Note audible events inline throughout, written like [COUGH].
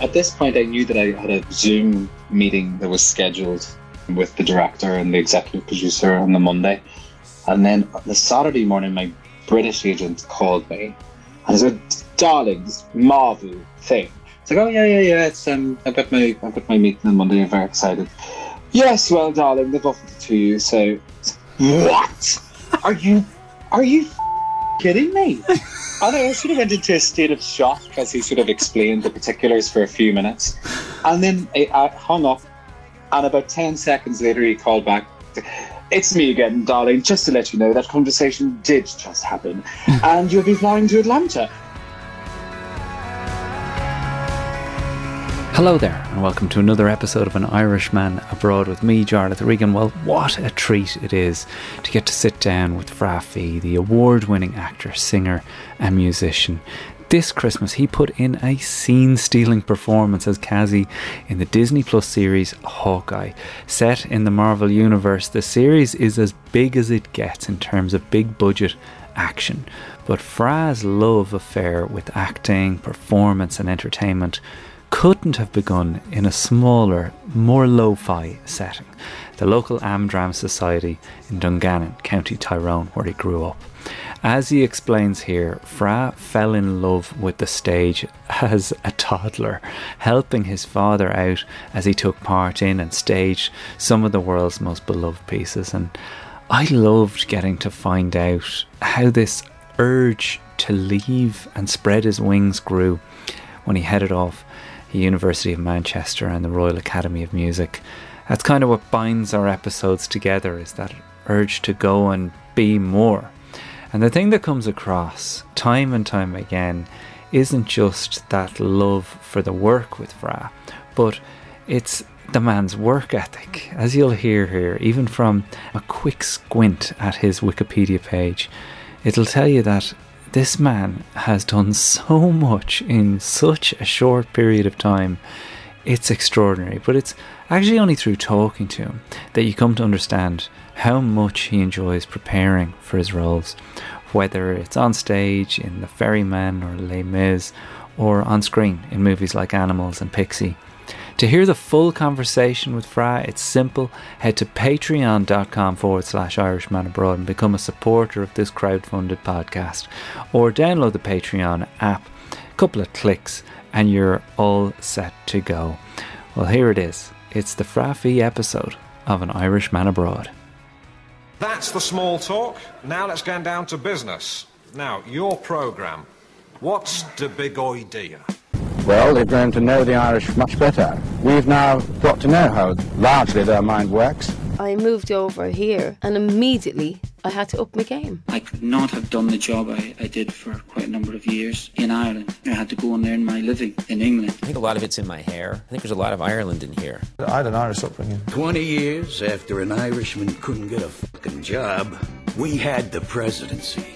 at this point, I knew that I had a Zoom meeting that was scheduled with the director and the executive producer on the Monday. And then on the Saturday morning, my British agent called me and said, "Darling, this Marvel thing." It's like, "Oh yeah, yeah, yeah. It's um, I've got my I've got my meeting on Monday. I'm very excited." Yes, well, darling, they've offered it to you. So, what? Are you are you kidding me? [LAUGHS] And I sort of went into a state of shock as he sort of explained the particulars for a few minutes. And then I, I hung up, and about 10 seconds later, he called back. It's me again, darling. Just to let you know, that conversation did just happen, [LAUGHS] and you'll be flying to Atlanta. Hello there, and welcome to another episode of An Irishman Abroad with me, Jarlath Regan. Well, what a treat it is to get to sit down with Fra Fee, the award winning actor, singer, and musician. This Christmas, he put in a scene stealing performance as Kazi in the Disney Plus series Hawkeye. Set in the Marvel Universe, the series is as big as it gets in terms of big budget action. But Fra's love affair with acting, performance, and entertainment couldn't have begun in a smaller, more lo fi setting, the local Amdram Society in Dungannon, County Tyrone, where he grew up. As he explains here, Fra fell in love with the stage [LAUGHS] as a toddler, helping his father out as he took part in and staged some of the world's most beloved pieces. And I loved getting to find out how this urge to leave and spread his wings grew when he headed off University of Manchester and the Royal Academy of Music. That's kind of what binds our episodes together is that urge to go and be more. And the thing that comes across time and time again isn't just that love for the work with Fra, but it's the man's work ethic. As you'll hear here, even from a quick squint at his Wikipedia page, it'll tell you that this man has done so much in such a short period of time. It's extraordinary, but it's actually only through talking to him that you come to understand how much he enjoys preparing for his roles, whether it's on stage in The Ferryman or Les Mis, or on screen in movies like Animals and Pixie. To hear the full conversation with Fra, it's simple. Head to patreon.com forward slash Irishman Abroad and become a supporter of this crowd-funded podcast. Or download the Patreon app. A couple of clicks and you're all set to go. Well, here it is. It's the Fra Fee episode of An Irishman Abroad. That's the small talk. Now let's get down to business. Now, your programme. What's the big idea? Well, they've grown to know the Irish much better. We've now got to know how largely their mind works. I moved over here and immediately I had to up my game. I could not have done the job I, I did for quite a number of years in Ireland. I had to go and earn my living in England. I think a lot of it's in my hair. I think there's a lot of Ireland in here. I had an Irish upbringing. 20 years after an Irishman couldn't get a fucking job, we had the presidency.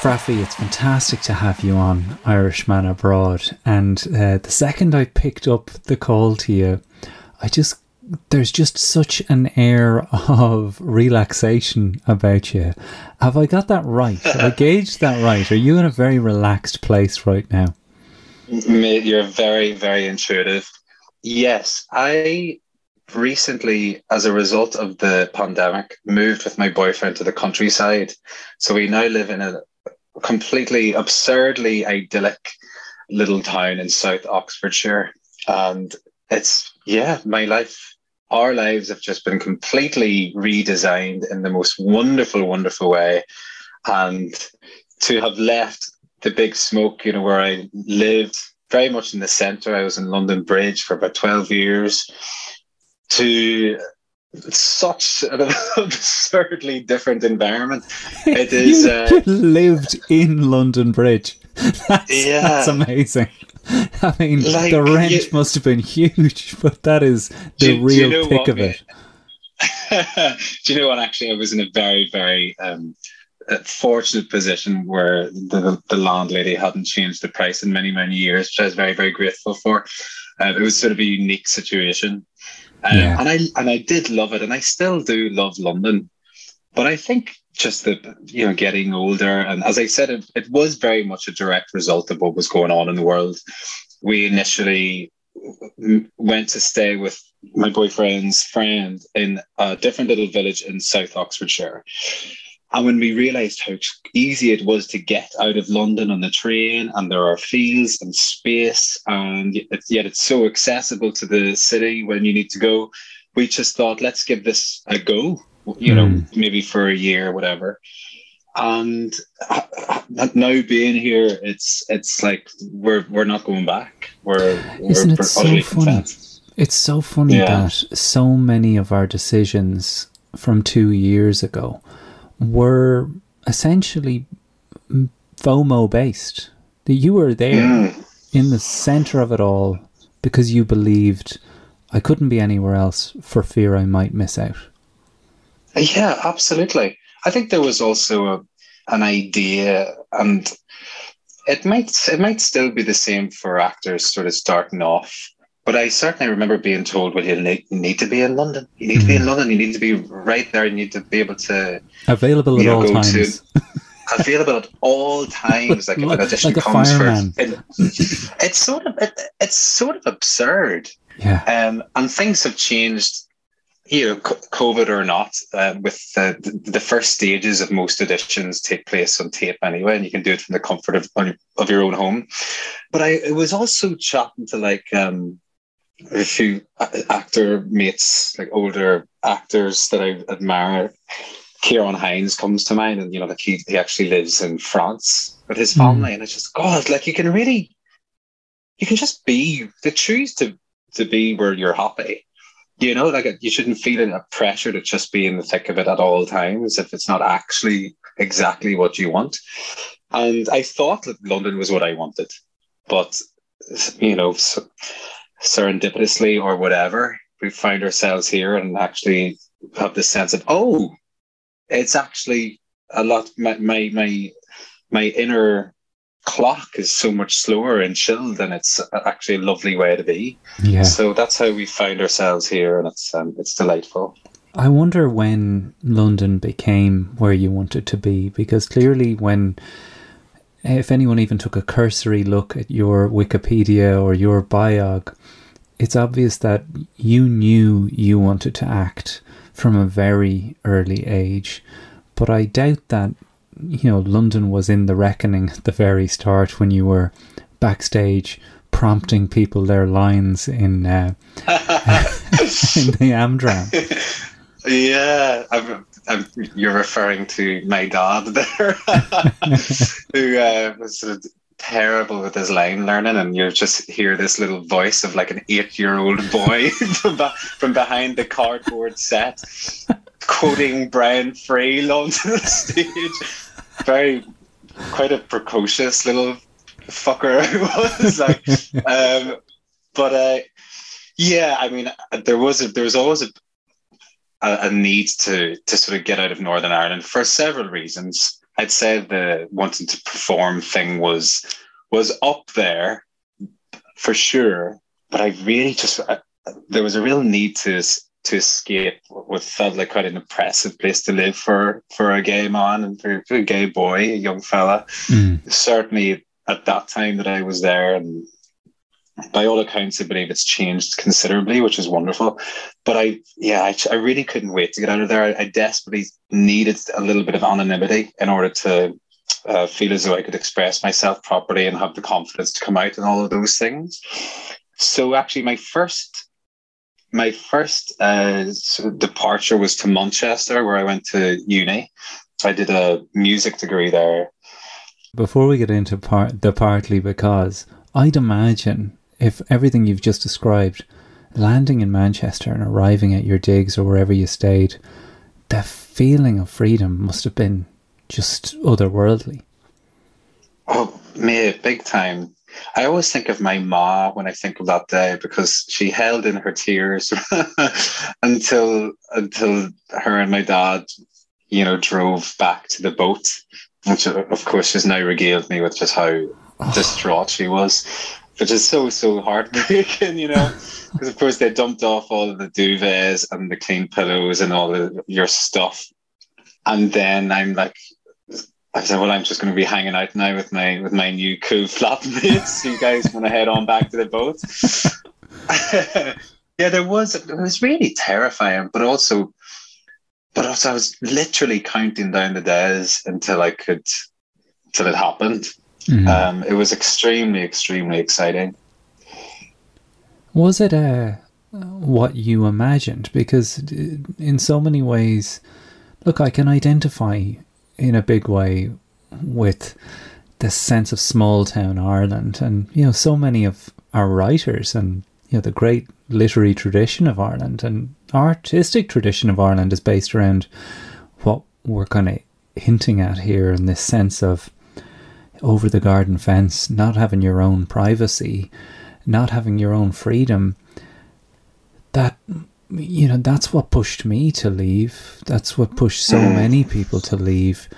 Fra Fee, it's fantastic to have you on Irishman Abroad. And uh, the second I picked up the call to you, I just there's just such an air of relaxation about you. Have I got that right? Have I [LAUGHS] gauged that right? Are you in a very relaxed place right now? Mate, you're very, very intuitive. Yes, I recently, as a result of the pandemic, moved with my boyfriend to the countryside. So we now live in a completely absurdly idyllic little town in South Oxfordshire. And it's, yeah, my life, our lives have just been completely redesigned in the most wonderful, wonderful way. And to have left the big smoke, you know, where I lived very much in the centre, I was in London Bridge for about 12 years, to such an [LAUGHS] absurdly different environment. It [LAUGHS] is. you, uh, lived in London Bridge. [LAUGHS] That's, yeah, that's amazing. I mean, like, the rent you, must have been huge, but that is the real you know pick of it. Do you know what? Actually, I was in a very, very um, fortunate position where the, the landlady hadn't changed the price in many, many years, which I was very, very grateful for. Uh, it was sort of a unique situation, um, yeah. and I and I did love it, and I still do love London. But I think just the you know getting older, and as I said, it, it was very much a direct result of what was going on in the world. We initially went to stay with my boyfriend's friend in a different little village in South Oxfordshire. And when we realized how easy it was to get out of London on the train, and there are fields and space, and yet it's so accessible to the city when you need to go, we just thought, let's give this a go, you mm. know, hmm. maybe for a year or whatever. And now being here, it's it's like we're we're not going back. We're, Isn't it so funny? Content. It's so funny yeah. that so many of our decisions from two years ago were essentially FOMO based. That you were there mm. in the center of it all because you believed I couldn't be anywhere else for fear I might miss out. Yeah, absolutely. I think there was also a, an idea, and it might it might still be the same for actors sort of starting off but I certainly remember being told, well, you need, need to be in London. You need mm. to be in mm. London. You need to be right there. You need to be able to. Available at know, all times. To, [LAUGHS] available at all times. Like, like if an audition like comes for it, it's sort of it, it's sort of absurd. Yeah. Um, and things have changed. You know, COVID or not, uh, with the, the first stages of most auditions take place on tape anyway, and you can do it from the comfort of of your own home. But I it was also chatting to like um, a few actor mates, like older actors that I admire. Ciarán Hinds comes to mind, and you know, like he, he actually lives in France with his hmm. family, mm. and it's just God, like you can really, you can just be to choose to to be where you're happy. You know, like you shouldn't feel a pressure to just be in the thick of it at all times if it's not actually exactly what you want. And I thought that London was what I wanted, but you know. So, serendipitously or whatever, we find ourselves here and actually have this sense of, oh, it's actually a lot. My my my, my inner clock is so much slower and chilled, and it's actually a lovely way to be. Yeah. So that's how we find ourselves here, and it's um, it's delightful. I wonder when London became where you wanted to be, because clearly when if anyone even took a cursory look at your Wikipedia or your biog, it's obvious that you knew you wanted to act from a very early age. But I doubt that, you know, London was in the reckoning at the very start when you were backstage prompting people their lines in, uh, [LAUGHS] [LAUGHS] in the Amdram. Yeah, I'm, I'm, you're referring to my dad there, [LAUGHS] who uh, was sort of terrible with his line learning, and you just hear this little voice of like an eight-year-old boy [LAUGHS] from, from behind the cardboard set, quoting Brian Friel onto the stage. Very, quite a precocious little fucker [LAUGHS] I was. Like, um, but uh, yeah, I mean, there was a, there was always a, a, a need to to sort of get out of Northern Ireland for several reasons. I'd say the wanting to perform thing was was up there for sure, but I really just I, there was a real need to to escape what felt like quite an oppressive place to live for for a gay man and for, for a gay boy, a young fella. Mm. Certainly at that time that I was there, and by all accounts, I believe it's changed considerably, which is wonderful. But I, yeah, I, I really couldn't wait to get out of there. I, I, desperately needed a little bit of anonymity in order to uh, feel as though I could express myself properly and have the confidence to come out and all of those things. So actually, my first my first uh, sort of departure was to Manchester, where I went to uni. I did a music degree there. Before we get into part the partly because I'd imagine if everything you've just described, landing in Manchester and arriving at your digs or wherever you stayed, the feeling of freedom must have been just otherworldly. Oh, me, big time. I always think of my ma when I think of that day because she held in her tears [LAUGHS] until until her and my dad, you know, drove back to the boat, which of course she's now regaled me with just how oh. distraught she was, which is so so heartbreaking, [LAUGHS] you know, [LAUGHS] because of course they dumped off all of the duvets and the clean pillows and all of your stuff, and then I'm like, I said, well, I'm just going to be hanging out now with my with my new cool flatmates. you guys want to head on back to the boat? [LAUGHS] yeah, there was it was really terrifying, but also, but also I was literally counting down the days until I could, till it happened. Mm-hmm. Um, it was extremely, extremely exciting. Was it uh, what you imagined? Because uh, in so many ways, look, I can identify in a big way with this sense of small town Ireland. And, you know, so many of our writers and, you know, the great literary tradition of Ireland and artistic tradition of Ireland is based around what we're kind of hinting at here in this sense of over the garden fence, not having your own privacy, not having your own freedom. That you know, that's what pushed me to leave. That's what pushed so mm. many people to leave.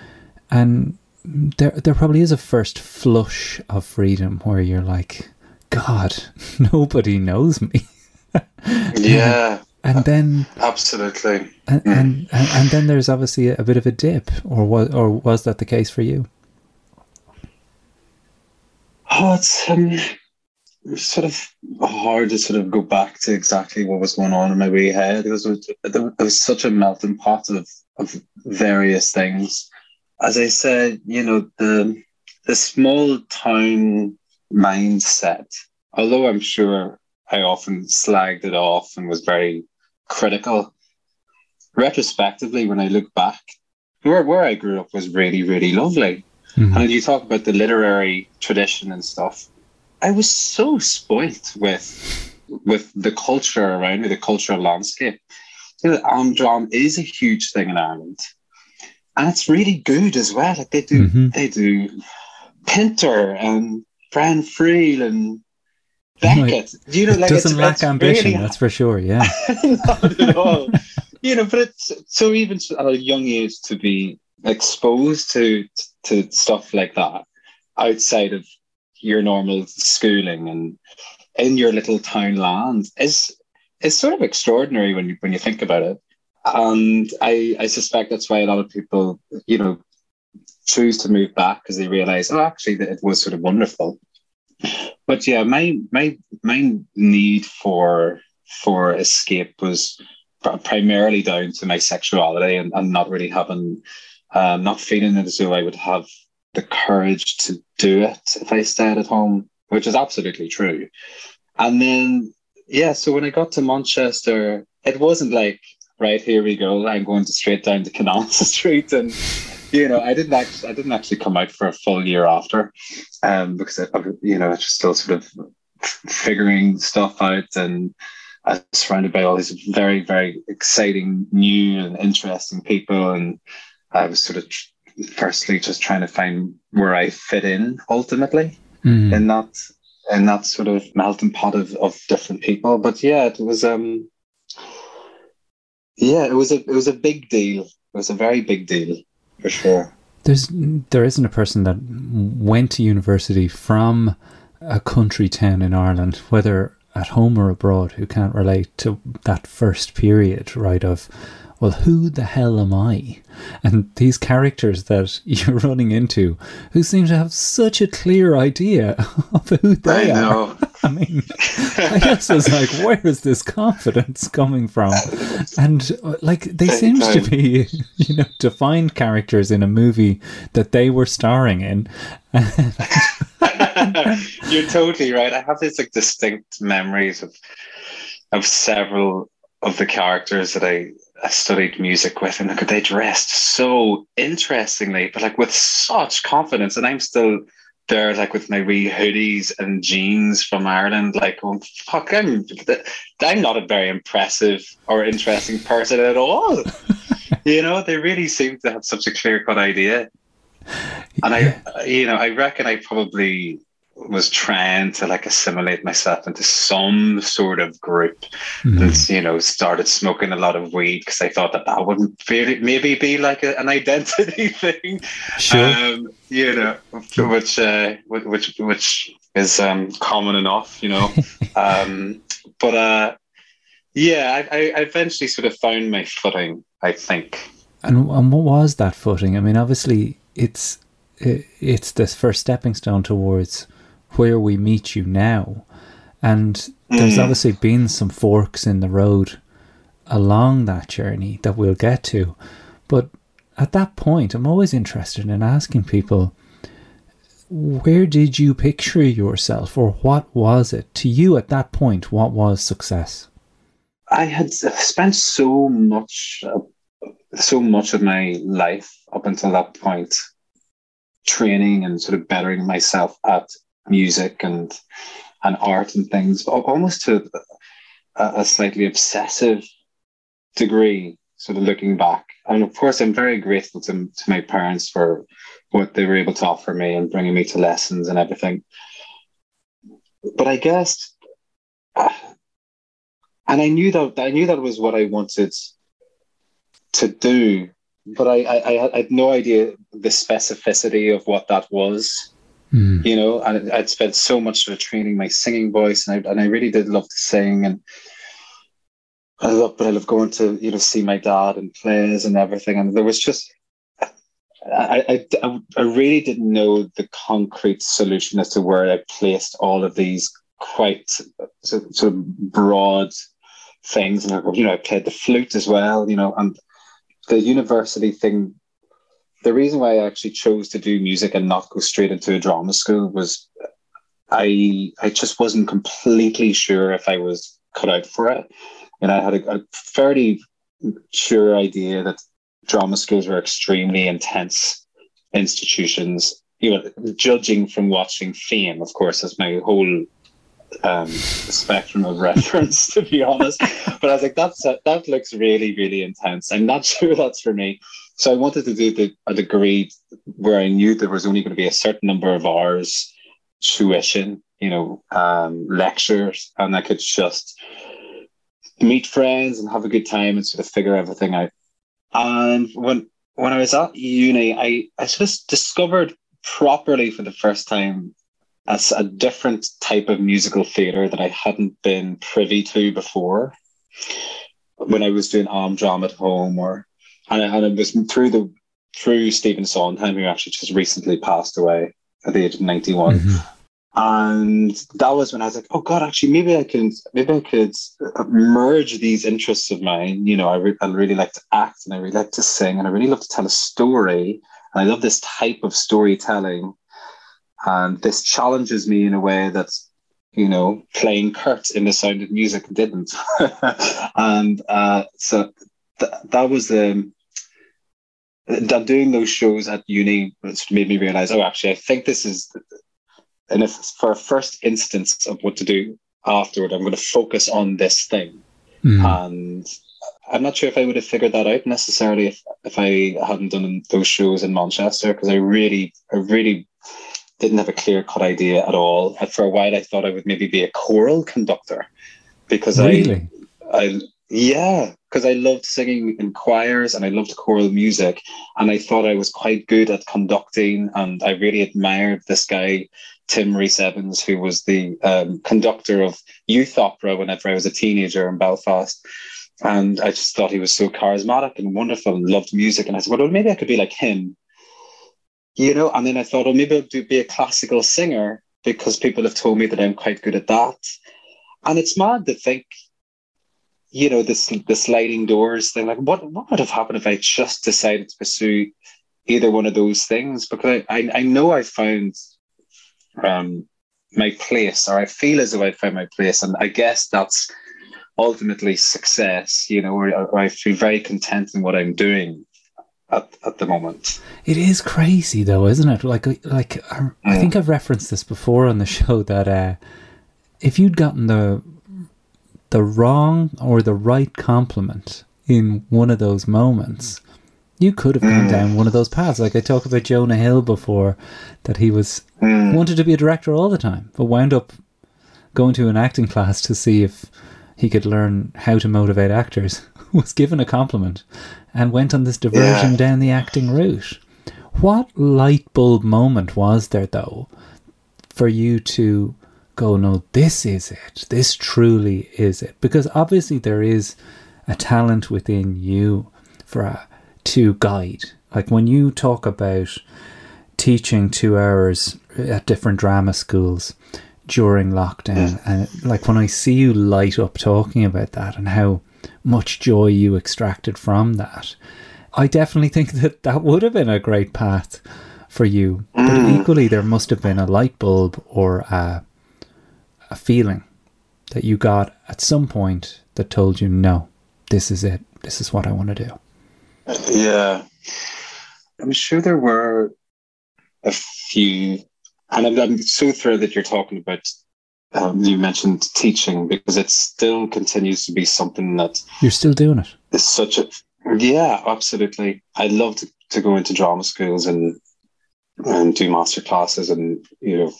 And there, there probably is a first flush of freedom where you're like, God, [LAUGHS] nobody knows me. [LAUGHS] yeah. And then absolutely, and, mm. and, and and then there's obviously a, a bit of a dip, or was or was that the case for you? Oh, it's um, sort of hard to sort of go back to exactly what was going on in my wee head because it was, it was such a melting pot of, of various things. As I said, you know, the the small town mindset, although I'm sure I often slagged it off and was very critical, retrospectively, when I look back, where, where I grew up was really, really lovely. Mm-hmm. And you talk about the literary tradition and stuff. I was so spoilt with with the culture around me, the cultural landscape. You know, Amdram is a huge thing in Ireland, and it's really good as well. Like they do, mm-hmm. they do Pinter and Brian Friel and Beckett. Like, you know, like doesn't it's, lack it's ambition. Really, that's for sure. Yeah, not at all. you know, but it's so even at a young age to be exposed to to stuff like that outside of your normal schooling and in your little town land is is sort of extraordinary when you when you think about it. And I I suspect that's why a lot of people, you know, choose to move back because they realize, oh, actually, that it was sort of wonderful. But yeah, my my my need for for escape was primarily down to my sexuality and, and not really having, um, not feeling it as though I would have the courage to do it if I stayed at home, which is absolutely true. And then, yeah, so when I got to Manchester, it wasn't like, right, here we go, I'm going to straight down to Canal [LAUGHS] Street. And, you know, I didn't actually, I didn't actually come out for a full year after, um, because, I, you know, I was still sort of figuring stuff out and I was surrounded by all these very, very exciting, new and interesting people. And I was sort of firstly just trying to find where I fit in ultimately mm. in that in that sort of melting pot of, of different people. But yeah, it was um yeah, it was a it was a big deal. It was a very big deal for sure. There's there isn't a person that went to university from a country town in Ireland, whether at home or abroad, who can't relate to that first period, right, of well, who the hell am I? And these characters that [LAUGHS] you're running into, who seem to have such a clear idea of who they I are. [LAUGHS] I mean, I guess it's like, where is this confidence coming from? And uh, like, they seem to be, [LAUGHS] you know, defined characters in a movie that they were starring in. You're totally right. I have these like distinct memories of of several of the characters that I I studied music with, and look, they dressed so interestingly, but like with such confidence. And I'm still there, like with my wee hoodies and jeans from Ireland, like, oh, fuck, I'm, I'm not a very impressive or interesting person at all. [LAUGHS] you know, they really seem to have such a clear cut idea. And I, you know, I reckon I probably was trying to like assimilate myself into some sort of group Mhm. and you know started smoking a lot of weed because I thought that that would maybe be like a, an identity [LAUGHS] thing Sure. um, you know which uh, which which is um, common enough you know [LAUGHS] um, but uh, yeah I, I eventually sort of found my footing I think And and what was that footing? I mean, obviously, it's it's the first stepping stone towards where we meet you now, and there's Mm. obviously been some forks in the road along that journey that we'll get to, but at that point, I'm always interested in asking people. Where did you picture yourself, or what was it to you at that point? What was success? I had spent so much, uh, so much of my life up until that point, training and sort of bettering myself at music and and art and things, almost to a, a slightly obsessive degree. Sort of looking back, and of course, I'm very grateful to to my parents for what they were able to offer me and bringing me to lessons and everything. But I guess and I knew that I knew that was what I wanted to do, but I, I I had no idea the specificity of what that was. Mm. You know, and I'd spent so much of training my singing voice, and I and I really did love to sing, and I love, but I love going to you know see my dad and plays and everything, and there was just. I, I, I really didn't know the concrete solution as to where I placed all of these quite sort sort of broad things. And, you know, I played the flute as well, you know, and the university thing. The reason why I actually chose to do music and not go straight into a drama school was I I just wasn't completely sure if I was cut out for it. And I had a, a fairly sure idea that drama schools were extremely intense institutions. You know, judging from watching Fame, of course, as my whole um, spectrum of [LAUGHS] reference, to be honest. But I was like, that's that looks really, really intense. I'm not [LAUGHS] sure that's for me. So I wanted to do the, a degree where I knew there was only going to be a certain number of hours tuition, you know, um, lectures, and I could just meet friends and have a good time and sort of figure everything out. And when when I was at uni, I, I sort of discovered properly for the first time as a different type of musical theatre that I hadn't been privy to before. When I was doing arm drama at home, or and, I- and it was through the through Stephen Sondheim, who actually just recently passed away at the age of ninety one. And that was when I was like, oh God, actually, maybe I can, maybe I could merge these interests of mine. You know, I, re- I really like to act and I really like to sing and I really love to tell a story. And I love this type of storytelling. And this challenges me in a way that, you know, playing Kurt in The Sound of Music didn't. [LAUGHS] and uh, so th- that was um, that doing those shows at uni made me realize, oh, actually, I think this is and if for a first instance of what to do afterward, I'm going to focus on this thing. Mm. And I'm not sure if I would have figured that out necessarily if, if I hadn't done those shows in Manchester because I really, I really didn't have a clear cut idea at all. And for a while, I thought I would maybe be a choral conductor because Really? I, I, yeah, because I loved singing in choirs and I loved choral music, and I thought I was quite good at conducting, and I really admired this guy Tim Rhys-Evans, who was the um, conductor of youth opera whenever I was a teenager in Belfast. And I just thought he was so charismatic and wonderful and loved music. And I said, well, maybe I could be like him. You know, and then I thought, oh, maybe I'll do, be a classical singer because people have told me that I'm quite good at that. And it's mad to think, you know, this the sliding doors thing. Like, what what would have happened if I just decided to pursue either one of those things? Because I I, I know I found um, my place, or I feel as though I found my place, and I guess that's ultimately success. You know, where, where I feel very content in what I'm doing at at the moment. It is crazy though, isn't it? Like, like I, I think I've referenced this before on the show that uh, if you'd gotten the the wrong or the right compliment in one of those moments, You could have gone mm. down one of those paths. Like I talked about Jonah Hill before, that he was mm. wanted to be a director all the time, but wound up going to an acting class to see if he could learn how to motivate actors. [LAUGHS] was given a compliment and went on this diversion Yeah. down the acting route. What light bulb moment was there though for you to go, no, this is it. This truly is it. Because obviously there is a talent within you for a, to guide. Like when you talk about teaching two hours at different drama schools during lockdown, and like when I see you light up talking about that and how much joy you extracted from that, I definitely [LAUGHS] think that that would have been a great path for you. But mm. equally, there must have been a light bulb or a, a feeling that you got at some point that told you, no, this is it. This is what I want to do. Yeah. I'm sure there were a few, and I'm, I'm so thrilled that you're talking about. Um, you mentioned teaching because it still continues to be something that You're still doing it. it. is such a yeah, absolutely. I love to, to go into drama schools and and do master classes and you know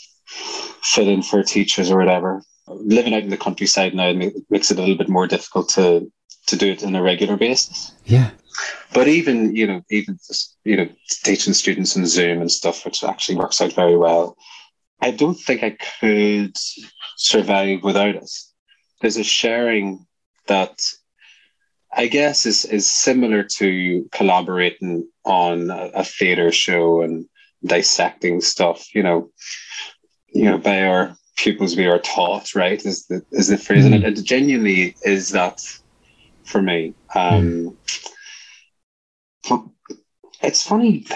fill in for teachers or whatever. Living out in the countryside now makes it a little bit more difficult to to do it on a regular basis. Yeah. But even you know, even just, you know, teaching students in Zoom and stuff, which actually works out very well. I don't think I could survive without it. There's a sharing that I guess is is similar to collaborating on a, a theater show and dissecting stuff. You know, you know, by our pupils we are taught. Right? Is the is the phrase, and it, genuinely is that for me. Um, but it's funny,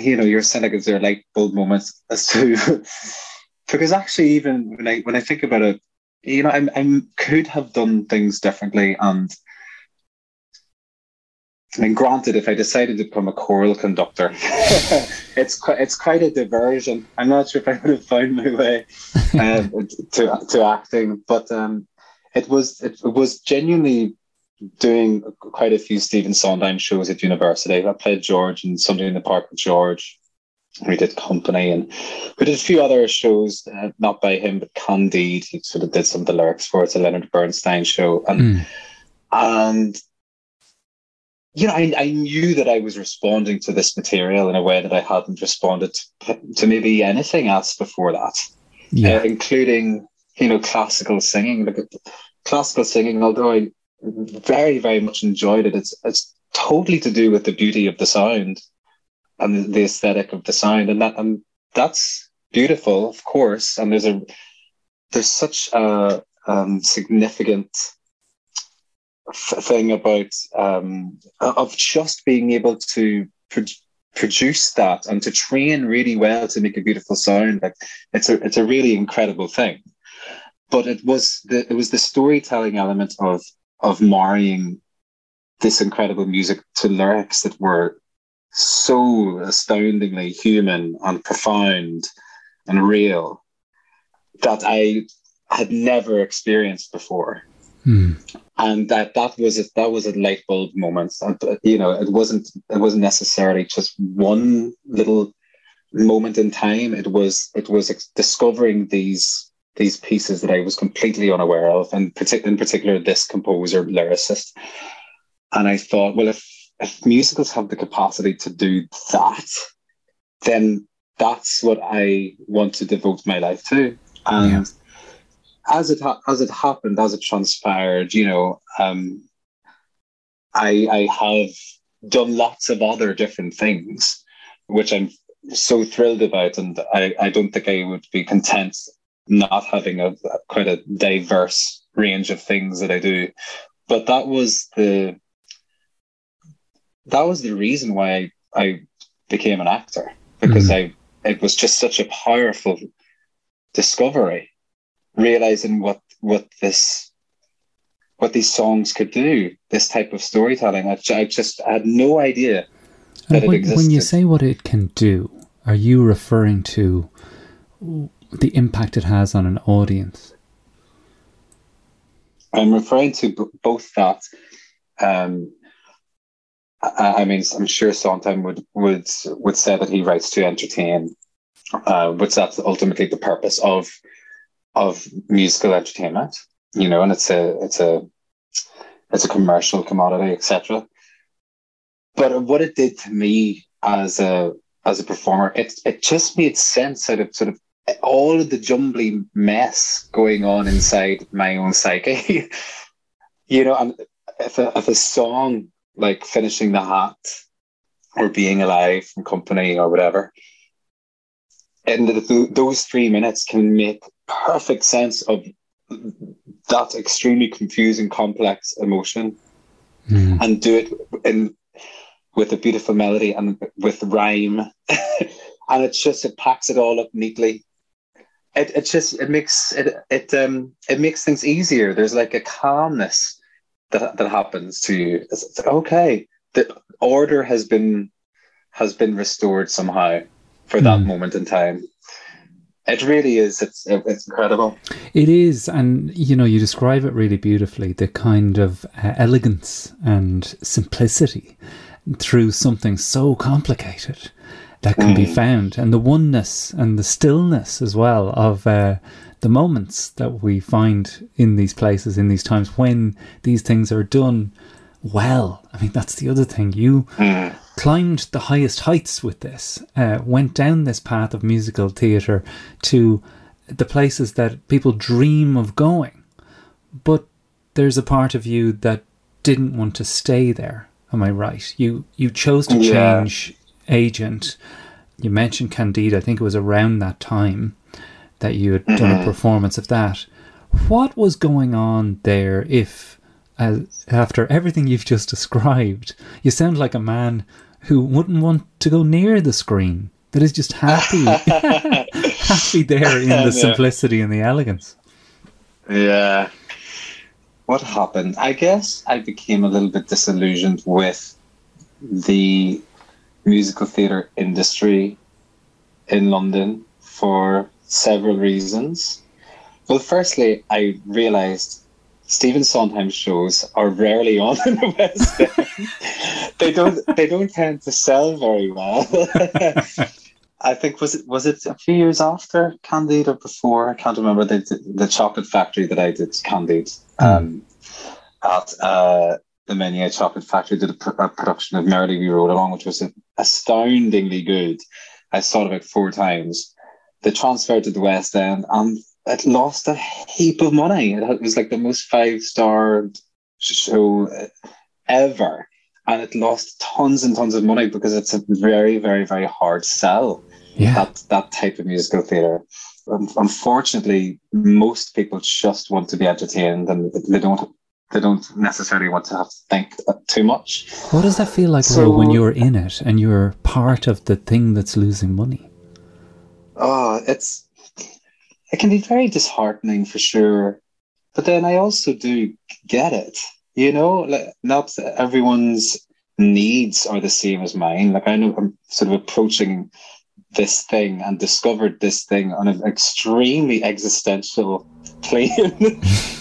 you know, you're saying like, is there light bulb moments as to [LAUGHS] because actually, even when I when I think about it, you know, I I could have done things differently, and I mean, granted, if I decided to become a choral conductor, [LAUGHS] it's quite it's quite a diversion. I'm not sure if I would have found my way [LAUGHS] um, to to acting, but um, it was it was genuinely doing quite a few Stephen Sondheim shows at university. I played George and Sunday in the Park with George. We did Company and we did a few other shows, uh, not by him, but Candide. He sort of did some of the lyrics for it. It's a Leonard Bernstein show. And, and you know, I, I knew that I was responding to this material in a way that I hadn't responded to, to maybe anything else before that, Yeah. uh, including, you know, classical singing. Like classical singing, although I very, very much enjoyed it, it's, it's totally to do with the beauty of the sound and the aesthetic of the sound. And that, and that's beautiful, of course. And there's a, there's such a um, significant thing about um, of just being able to pro- produce that and to train really well to make a beautiful sound. Like it's a it's a really incredible thing. But it was the it was the storytelling element of of marrying this incredible music to lyrics that were so astoundingly human and profound and real that I had never experienced before Hmm. and that that was a, that was a light bulb moment. And, uh, you know, it wasn't it wasn't necessarily just one little moment in time. It was it was discovering these these pieces that I was completely unaware of, and partic- in particular this composer lyricist. And I thought, well, if if musicals have the capacity to do that, then that's what I want to devote my life to. And as it ha- as it happened, as it transpired, you know, um, I I have done lots of other different things, which I'm so thrilled about, and I, I don't think I would be content not having a, a quite a diverse range of things that I do. But that was the that was the reason why I, I became an actor because I it was just such a powerful discovery realizing what what this what these songs could do this type of storytelling i, I just had no idea that And it when, existed when you say what it can do, are you referring to the impact it has on an audience? i'm referring to b- both that um I, I mean, I'm sure Sondheim would would would say that he writes to entertain, uh, which that's ultimately the purpose of of musical entertainment. You know, and it's a it's a it's a commercial commodity, etc. But what it did to me as a as a performer, it it just made sense out of sort of all of the jumbly mess going on inside my own psyche. [LAUGHS] you know, and if a, if a song like finishing the hat or being alive from company or whatever, and the, those three minutes can make perfect sense of that extremely confusing, complex emotion, mm. and do it in with a beautiful melody and with rhyme, [LAUGHS] and it just it packs it all up neatly. It, it just it makes it it um it makes things easier. There's like a calmness that that happens to you. It's, it's okay. The order has been has been restored somehow for that mm. moment in time. It really is. It's it's incredible. It is, and you know, you describe it really beautifully. The kind of uh, elegance and simplicity through something so complicated that can mm. be found, and the oneness and the stillness as well of uh, the moments that we find in these places, in these times when these things are done well. I mean, that's the other thing. You mm. Climbed the highest heights with this, uh, went down this path of musical theatre to the places that people dream of going. But there's a part of you that didn't want to stay there. Am I right? You you chose to yeah. change agent. You mentioned Candide. I think it was around that time that you had mm-hmm. done a mm-hmm. performance of that. What was going on there? If as, after everything you've just [LAUGHS] described, you sound like a man who wouldn't want to go near the screen. That is just happy, [LAUGHS] happy there in the simplicity and the elegance. Yeah. What happened? I guess I became a little bit disillusioned with the musical theatre industry in London for several reasons. Well, firstly, I realised Stephen Sondheim shows are rarely on in the West End. [LAUGHS] they don't they don't tend to sell very well. [LAUGHS] I think was it was it a few years after Candide or before? I can't remember the the chocolate factory that I did Candide hmm. um, at uh, the Menier Chocolate Factory did a, pr- a production of Merrily We Roll Along, which was astoundingly good. I saw it about four times. They transferred to the West End, and it lost a heap of money. It was like the most five star show ever. And it lost tons and tons of money because it's a very, very, very hard sell. Yeah. That that type of musical theatre. Unfortunately, most people just want to be entertained and they don't they don't necessarily want to have to think too much. What does that feel like so, when you're in it and you're part of the thing that's losing money? Oh, it's it can be very disheartening for sure. But then I also do get it. You know, like not everyone's needs are the same as mine. Like I know I'm sort of approaching this thing and discovered this thing on an extremely existential plane. [LAUGHS]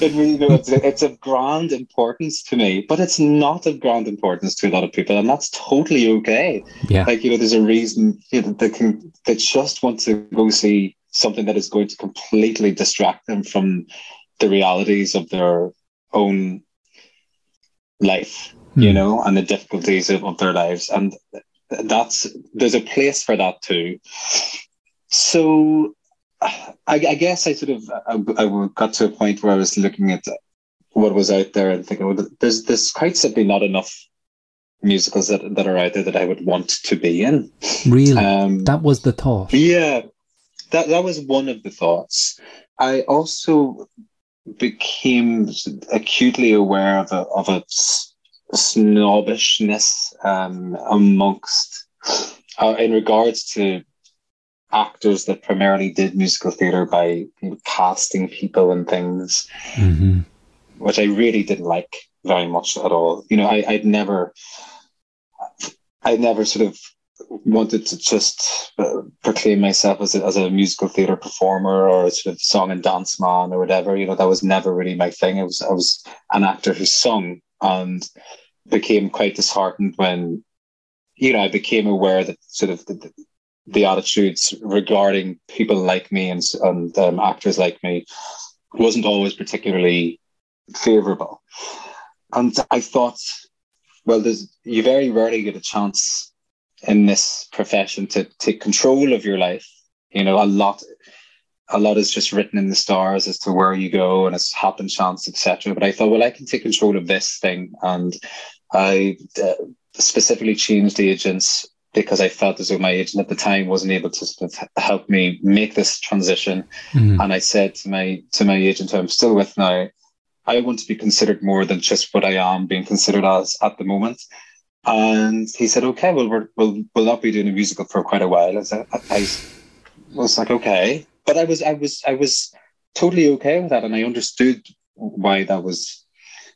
it you know, it's, it's of grand importance to me, but it's not of grand importance to a lot of people, and that's totally okay. Yeah, like you know, there's a reason you know, they can they just want to go see something that is going to completely distract them from the realities of their own life, mm. you hmm. know, and the difficulties of, of their lives. And that's there's a place for that too. So I, I guess I sort of I, I, got to a point where I was looking at what was out there and thinking, well, there's there's quite simply not enough musicals that, that are out there that I would want to be in. Really, um, that was the thought. Yeah, that that was one of the thoughts. I also became acutely aware of a of a snobbishness um, amongst uh, in regards to actors that primarily did musical theatre by casting people and things, mm-hmm. which I really didn't like very much at all. You know, I, I'd never, I'd never sort of wanted to just uh, proclaim myself as a, as a musical theatre performer or a sort of song and dance man or whatever. You know, that was never really my thing. I was I was an actor who sung and became quite disheartened when, you know, I became aware that sort of the, the attitudes regarding people like me and, and um, actors like me wasn't always particularly favorable. And I thought, well, there's you very rarely get a chance in this profession to take control of your life. You know, a lot a lot is just written in the stars as to where you go and it's happen chance, etc. But I thought, well, I can take control of this thing, and I uh, specifically changed agents because I felt as though my agent at the time wasn't able to sort of help me make this transition. Mm. And I said to my to my agent, who I'm still with now, I want to be considered more than just what I am being considered as at the moment. And he said, "Okay, well, we're, we'll we'll not be doing a musical for quite a while." I, I was like, "Okay," but I was I was I was totally okay with that, and I understood why that was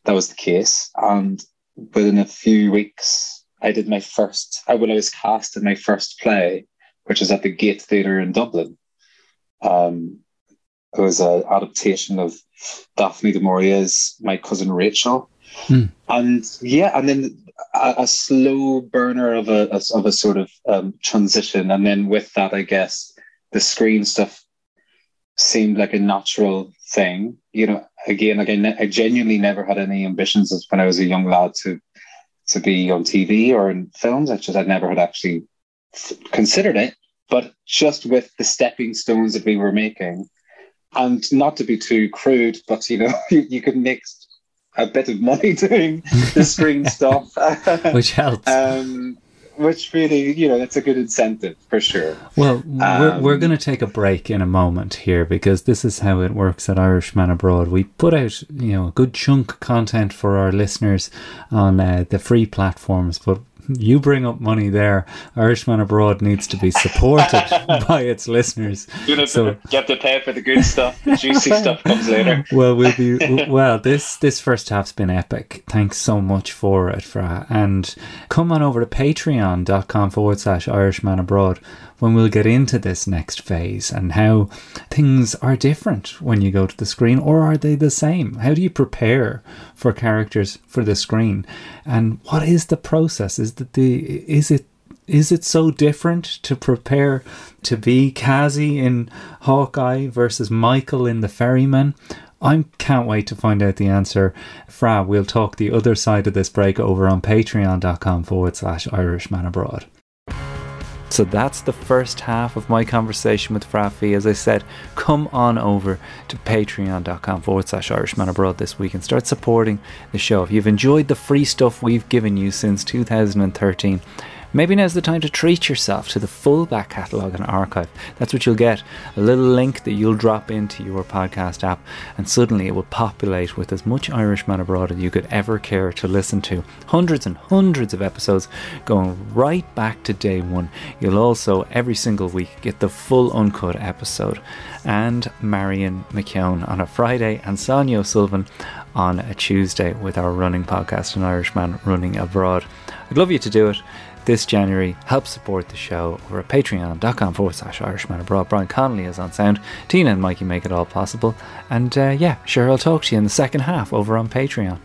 that was the case. And within a few weeks, I did my first. I when I was cast in my first play, which is at the Gate Theatre in Dublin. Um, it was an adaptation of Daphne du Maurier's My Cousin Rachel. Mm. And yeah, and then a, a, slow burner of a, of a sort of um, transition, and then with that, I guess the screen stuff seemed like a natural thing. You know, again, like I, ne- I genuinely never had any ambitions as when I was a young lad to to be on TV or in films. I just I never had actually considered it. But just with the stepping stones that we were making, and not to be too crude, but you know, [LAUGHS] you, you could make a bit of money [LAUGHS] doing the screen stuff, [LAUGHS] which helps. Um, which really, you know, that's a good incentive for sure. Well, we're, we're um, going to take a break in a moment here because this is how it works at Irishman Abroad. We put out, you know, a good chunk of content for our listeners on uh, the free platforms, but you bring up money there. Irishman Abroad needs to be supported [LAUGHS] by its listeners. You have so, to get to pay for the good stuff. The juicy [LAUGHS] stuff comes later. Well, we'll be [LAUGHS] well. This this first half's been epic. Thanks so much for it, Fra. And come on over to patreon.com forward slash Irishman Abroad when we'll get into this next phase and how things are different when you go to the screen, or are they the same? How do you prepare for characters for the screen? And what is the process? Is the is it is it so different to prepare to be Kazi in Hawkeye versus Michael in The Ferryman? I can't wait to find out the answer. Fra, we'll talk the other side of this break over on patreon.com forward slash Irishman Abroad. So that's the first half of my conversation with Fra Fee. As I said, come on over to patreon.com forward slash Irishman Abroad this week and start supporting the show. If you've enjoyed the free stuff we've given you since 2013, Maybe now's the time to treat yourself to the full back catalogue and archive. That's what you'll get a little link that you'll drop into your podcast app, and suddenly it will populate with as much Irishman abroad as you could ever care to listen to. Hundreds and hundreds of episodes going right back to day one. You'll also, every single week, get the full uncut episode, and Marion McKeown on a Friday, and Sonia O'Sullivan on a Tuesday with our running podcast, An Irishman Running Abroad. I'd love you to do it this January. Help support the show over at patreon.com forward slash Irishman Abroad. Brian Connolly is on sound. Tina and Mikey make it all possible. And uh, yeah, sure, I'll talk to you in the second half over on Patreon.